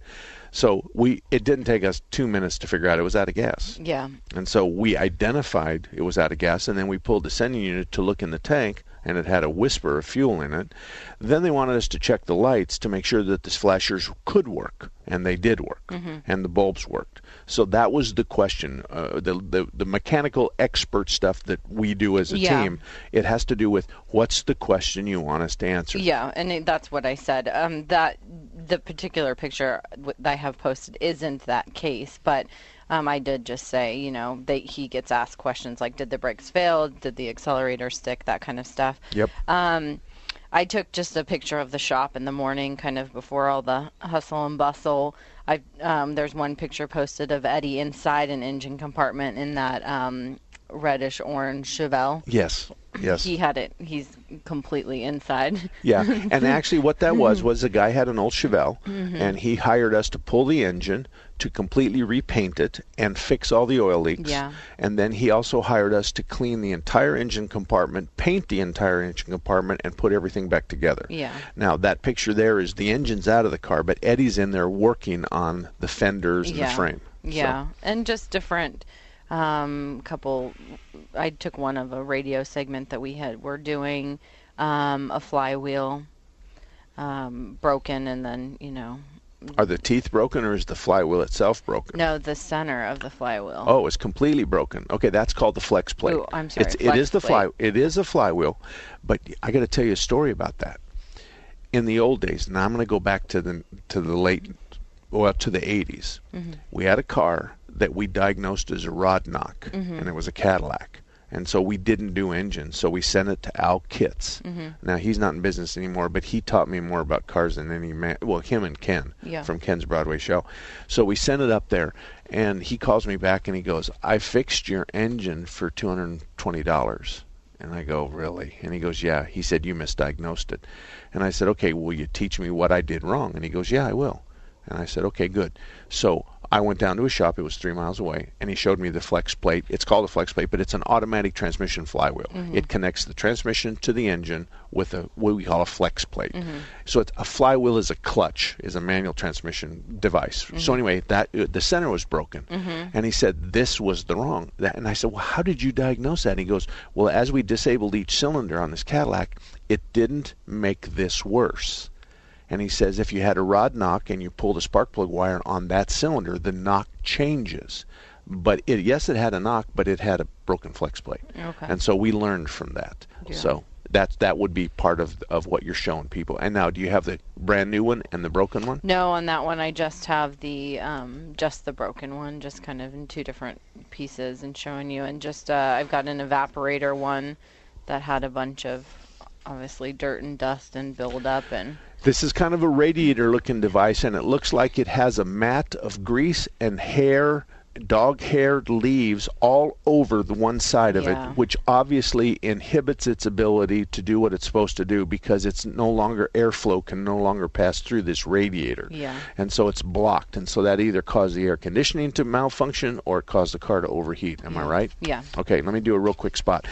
So we it didn't take us 2 minutes to figure out it was out of gas. Yeah. And so we identified it was out of gas, and then we pulled the sending unit to look in the tank, and it had a whisper of fuel in it. Then they wanted us to check the lights to make sure that the flashers could work, and they did work, Mhm. and the bulbs worked. So that was the question. Uh, the, the the mechanical expert stuff that we do as a Yeah. team. It has to do with what's the question you want us to answer. Yeah, and that's what I said. Um, that the particular picture that I have posted isn't that case, but um, I did just say, you know, that he gets asked questions like, did the brakes fail? Did the accelerator stick? That kind of stuff. Yep. Um, I took just a picture of the shop in the morning, kind of before all the hustle and bustle. I um, there's one picture posted of Eddie inside an engine compartment in that um, reddish orange Chevelle. Yes. Yes. He had it. He's completely inside. Yeah, and actually, what that was was the guy had an old Chevelle, Mhm. and he hired us to pull the engine, to completely repaint it, and fix all the oil leaks. Yeah. And then he also hired us to clean the entire engine compartment, paint the entire engine compartment, and put everything back together. Yeah. Now that picture there is the engine's out of the car, but Eddie's in there working on the fenders and yeah. the frame. So- Yeah, and just different um, couple. I took one of a radio segment that we had. We're doing um, a flywheel um, broken, and then you know, Are the teeth broken, or is the flywheel itself broken? no, the center of the flywheel. Oh, it's completely broken. Okay, that's called the flex plate. Ooh, I'm sorry, It's, it is the fly. It is a flywheel, but I got to tell you a story about that. In the old days, and I'm going to go back to the to the late, well, to the 80s. Mhm. We had a car that we diagnosed as a rod knock, Mhm. and it was a Cadillac. And so we didn't do engines, so we sent it to Al Kitts. Mhm. Now he's not in business anymore, but he taught me more about cars than any man. Well, him and Ken Yeah. from Ken's Broadway show. So we sent it up there, and he calls me back and he goes, "I fixed your engine for two hundred and twenty dollars." And I go, "Really?" And he goes, "Yeah." He said, "You misdiagnosed it." And I said, "Okay, will you teach me what I did wrong?" And he goes, "Yeah, I will." And I said, "Okay, good." So I went down to his shop. It was three miles away, and he showed me the flex plate. It's called a flex plate, but it's an automatic transmission flywheel. Mhm. It connects the transmission to the engine with a what we call a flex plate. Mhm. So it's, a flywheel is a clutch, is a manual transmission device. So Mhm. anyway, that uh, the center was broken, Mhm. and he said this was the wrong. That, and I said, well, how did you diagnose that? And he goes, well, as we disabled each cylinder on this Cadillac, it didn't make this worse. And he says if you had a rod knock and you pulled a spark plug wire on that cylinder, the knock changes. but it yes, it had a knock, but it had a broken flex plate, Okay. and so we learned from that. Yeah. So that that would be part of of what you're showing people. And now, do you have the brand new one and the broken one? No, on that one I just have the um, just the broken one, just kind of in two different pieces and showing you. And just uh, I've got an evaporator one that had a bunch of obviously dirt and dust and buildup and This is kind of a radiator looking device, and it looks like it has a mat of grease and hair, dog hair leaves all over the one side of Yeah. it, which obviously inhibits its ability to do what it's supposed to do because it's no longer airflow can no longer pass through this radiator. Yeah. And so it's blocked, and so that either caused the air conditioning to malfunction or it caused the car to overheat. Am I right? Yeah. Okay, let me do a real quick spot.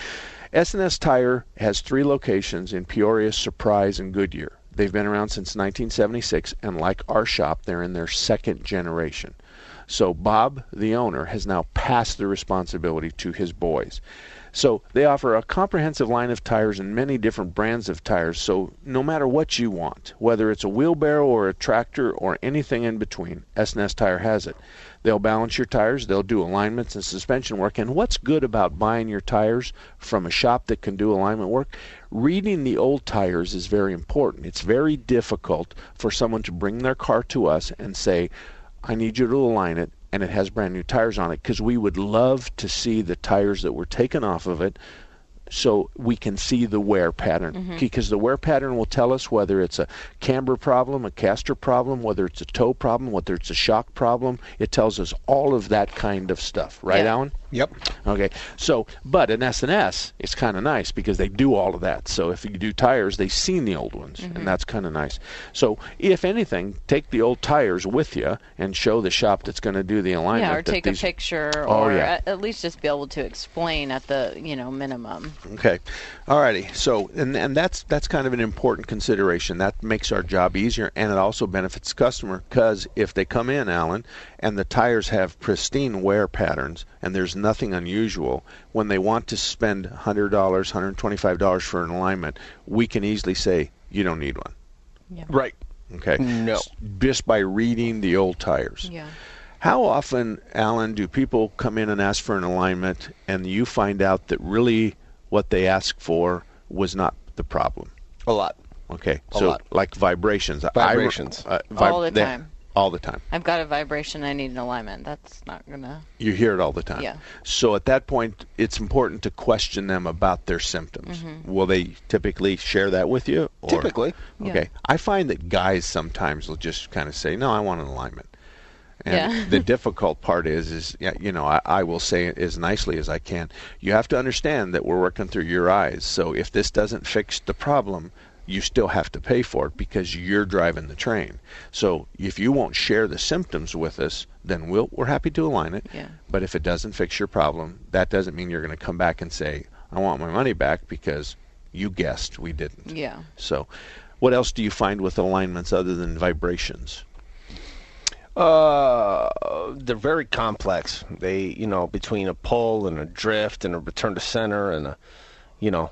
S&S Tire has three locations in Peoria, Surprise, and Goodyear. They've been around since 1976, and like our shop, they're in their second generation. So Bob, the owner, has now passed the responsibility to his boys. So they offer a comprehensive line of tires and many different brands of tires. So no matter what you want, whether it's a wheelbarrow or a tractor or anything in between, S&S Tire has it. They'll balance your tires, they'll do alignments and suspension work. And what's good about buying your tires from a shop that can do alignment work? Reading the old tires is very important. It's very difficult for someone to bring their car to us and say, I need you to align it and it has brand new tires on it because we would love to see the tires that were taken off of it so we can see the wear pattern Mhm. because the wear pattern will tell us whether it's a camber problem, a caster problem, whether it's a toe problem, whether it's a shock problem. It tells us all of that kind of stuff, right, Yeah. Alan? Yep. Okay. So, but an S&S, it's kind of nice because they do all of that. So if you do tires, they've seen the old ones, Mhm. and that's kind of nice. So if anything, take the old tires with you and show the shop that's going to do the alignment. yeah, or take these- a picture Oh, or yeah. at, at least just be able to explain at the you know minimum. Okay. Alrighty. So and and that's that's kind of an important consideration. That makes our job easier and it also benefits the customer because if they come in, Alan, and the tires have pristine wear patterns and there's nothing unusual, when they want to spend hundred dollars, hundred twenty five dollars for an alignment, we can easily say, You don't need one. Right. Okay. No. Just by reading the old tires. Yeah. How often, Alan, do people come in and ask for an alignment and you find out that really what they asked for was not the problem? A lot. Okay. A so lot. like vibrations. I- Vibrations. uh, All the they- time. All the time. I've got a vibration. I need an alignment. That's not gonna. You hear it all the time. Yeah. So at that point, it's important to question them about their symptoms. Mhm. Will they typically share that with you? or- Typically. Yeah. Okay. I find that guys sometimes will just kind of say, "No, I want an alignment." And Yeah. the difficult part is, is yeah, you know, I, I will say it as nicely as I can. You have to understand that we're working through your eyes. So if this doesn't fix the problem, you still have to pay for it because you're driving the train. So if you won't share the symptoms with us, then we'll, we're happy to align it. Yeah. But if it doesn't fix your problem, that doesn't mean you're going to come back and say, I want my money back because you guessed we didn't. Yeah. So, what else do you find with alignments other than vibrations? Uh, they're very complex. They, you know, between a pull and a drift and a return to center and a, you know,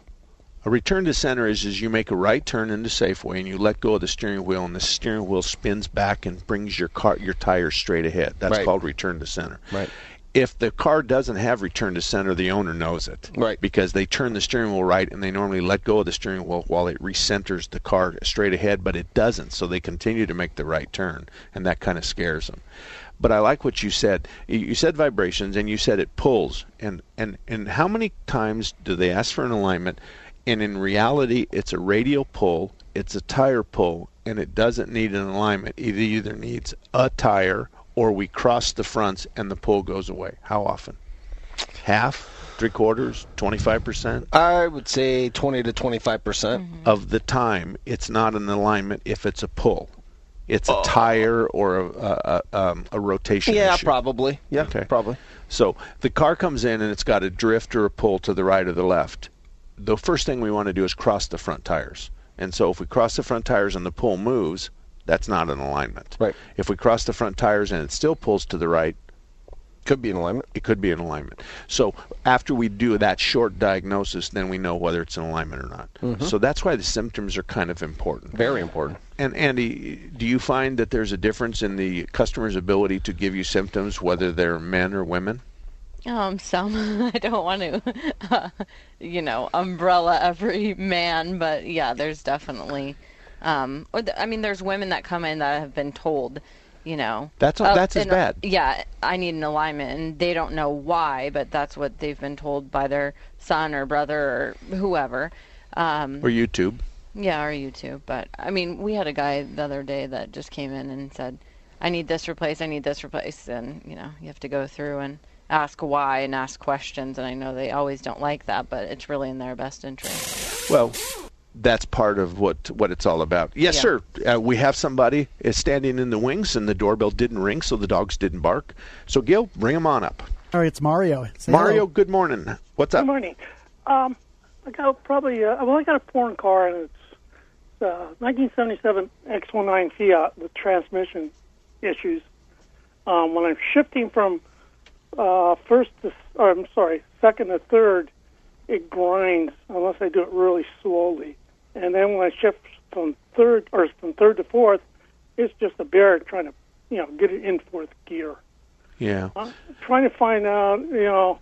A return to center is, is you make a right turn into Safeway and you let go of the steering wheel and the steering wheel spins back and brings your car your tires straight ahead. That's Right. called return to center. Right. If the car doesn't have return to center, the owner knows it. Right. Because they turn the steering wheel right and they normally let go of the steering wheel while it recenters the car straight ahead, but it doesn't. So they continue to make the right turn and that kind of scares them. But I like what you said. You said vibrations and you said it pulls. And, and, and how many times do they ask for an alignment? And in reality, it's a radial pull, it's a tire pull, and it doesn't need an alignment. It either needs a tire or we cross the fronts and the pull goes away. How often? Half, three quarters, 25%? I would say 20 to 25 percent. Of the time, it's not an alignment if it's a pull. It's Oh. a tire or a, a, a, um, a rotation Yeah, issue. probably. Yeah, Okay. probably. So the car comes in and it's got a drift or a pull to the right or the left. The first thing we want to do is cross the front tires. And so if we cross the front tires and the pull moves, that's not an alignment. Right. If we cross the front tires and it still pulls to the right, Could be an alignment. it could be an alignment. So after we do that short diagnosis, then we know whether it's an alignment or not. Mhm. So that's why the symptoms are kind of important. Very important. And Andy, do you find that there's a difference in the customer's ability to give you symptoms, whether they're men or women? Um, some I don't want to, uh, you know, umbrella every man, but yeah, there's definitely, um, or the, I mean, there's women that come in that have been told, you know, That's- that's as bad. Yeah, I need an alignment, and they don't know why, but that's what they've been told by their son or brother or whoever. Um, Or YouTube. yeah, or YouTube. But I mean, we had a guy the other day that just came in and said, "I need this replaced. I need this replaced." And you know, you have to go through and ask why and ask questions. And I know they always don't like that, but it's really in their best interest. Well, that's part of what what it's all about. Yes, Yeah. sir. Uh, we have somebody is standing in the wings, and the doorbell didn't ring, so the dogs didn't bark. So, Gil, bring them on up. All right, it's Mario. Say Mario, hello. good morning. What's up? Good morning. Um, I got probably uh, well, I got a foreign car and it's uh, 1977 X19 Fiat with transmission issues. Um, when I'm shifting from uh, first to, or I'm sorry, second to third, it grinds unless I do it really slowly. And then when I shift from third or from third to fourth, it's just a bear trying to, you know, get it in fourth gear. Yeah. I'm trying to find out, you know,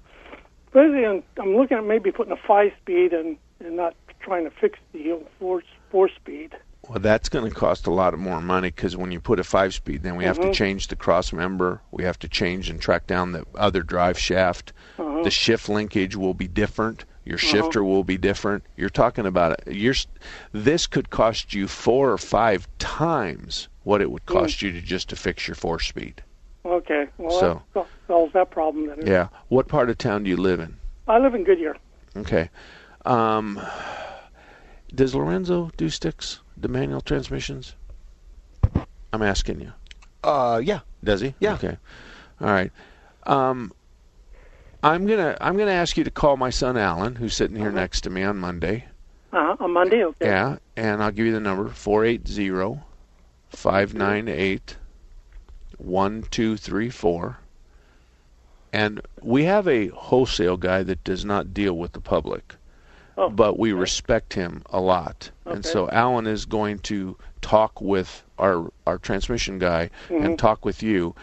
basically I'm, I'm looking at maybe putting a five speed and, and not trying to fix the old four, four speed. Well, that's going to cost a lot of more money because when you put a five speed, then we have to Mhm. change the cross member. We have to change and track down the other drive shaft. Uh-huh. The shift linkage will be different. Your Uh-huh. shifter will be different. You're talking about it. You're, this could cost you four or five times what it would Mm. cost you to just to fix your four speed. Okay, well So- that solves that problem then. Yeah. What part of town do you live in? I live in Goodyear. Okay. Um, does Lorenzo do sticks, the manual transmissions? I'm asking you. Uh, yeah. Does he? Yeah. Okay. All right. Um, I'm gonna I'm gonna ask you to call my son Alan, who's sitting here next to me on Monday. Uh-huh, on Monday, okay. Yeah, and I'll give you the number four eight zero five nine eight one two three four. And we have a wholesale guy that does not deal with the public, Oh, but we respect him a lot. And so Alan is going to talk with our our transmission guy Mhm. and talk with you.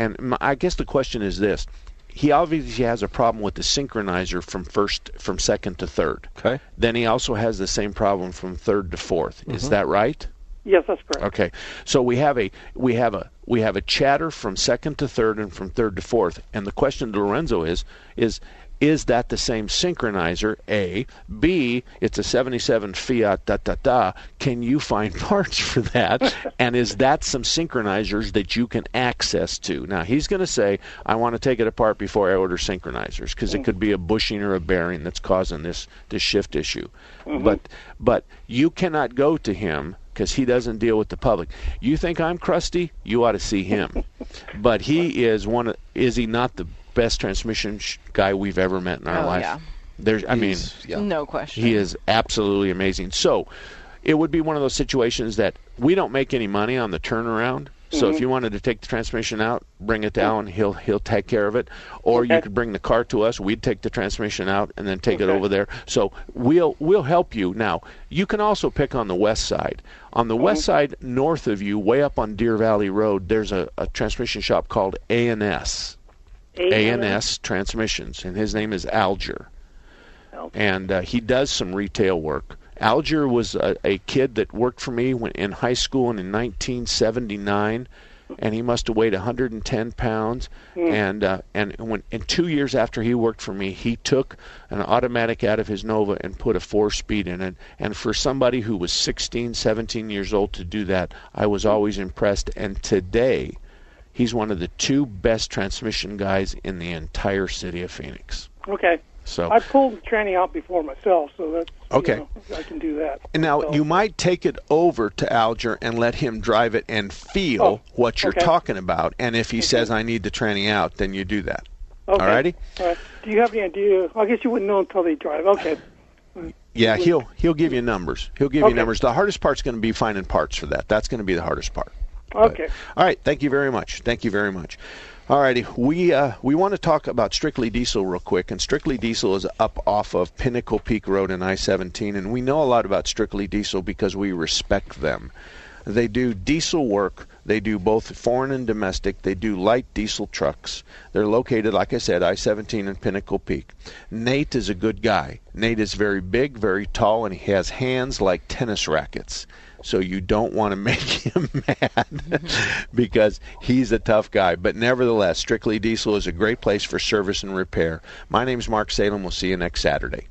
And my, I guess the question is this: He obviously has a problem with the synchronizer from first from second to third. Okay. Then he also has the same problem from third to 4th Is Mhm. that right? Yes, that's correct. Okay. So we have a we have a we have a chatter from second to third and from third to fourth. And the question to Lorenzo is is is that the same synchronizer? A. B. It's a 77 Fiat da da da. Can you find parts for that? and is that some synchronizers that you can access to? Now he's going to say, I want to take it apart before I order synchronizers because it could be a bushing or a bearing that's causing this this shift issue. Mhm. But but you cannot go to him because he doesn't deal with the public. You think I'm crusty? You ought to see him. but he is one. Of, is he not the best transmission sh- guy we've ever met in our Oh, life? yeah. There's. I mean, No question. he is absolutely amazing. So, it would be one of those situations that we don't make any money on the turnaround. So if Mhm. you wanted to take the transmission out, bring it down, he'll he'll take care of it. Or you could bring the car to us, we'd take the transmission out and then take it over there. So we'll we'll help you. Now, you can also pick on the west side. On the west side north of you, way up on Deer Valley Road, there's a, a transmission shop called A&S. A&S Transmissions, and his name is Alger. And uh, he does some retail work. Alger was a, a kid that worked for me when in high school and in 1979, and he must have weighed 110 pounds. And uh, and when and two years after he worked for me, he took an automatic out of his Nova and put a four-speed in it. And for somebody who was 16, 17 years old to do that, I was always impressed. And today, he's one of the two best transmission guys in the entire city of Phoenix. Okay. So I pulled the tranny out before myself, so that's you Okay. know, I can do that. And now So- you might take it over to Alger and let him drive it and feel Oh, what you're okay. Talking about. And if he says I need the tranny out, then you do that. Okay. Alrighty? All right. Do you have any idea? I guess you wouldn't know until they drive. Okay. Yeah, he'll he'll give you numbers. He'll give you numbers. The hardest part's going to be finding parts for that. That's going to be the hardest part. Okay. All right. Thank you very much. Thank you very much. All righty. We uh, we want to talk about Strictly Diesel real quick, and Strictly Diesel is up off of Pinnacle Peak Road in I-17, and we know a lot about Strictly Diesel because we respect them. They do diesel work. They do both foreign and domestic. They do light diesel trucks. They're located, like I said, I 17 and Pinnacle Peak. Nate is a good guy. Nate is very big, very tall, and he has hands like tennis rackets. So you don't want to make him mad because he's a tough guy. But nevertheless, Strictly Diesel is a great place for service and repair. My name's Mark Salem. We'll see you next Saturday.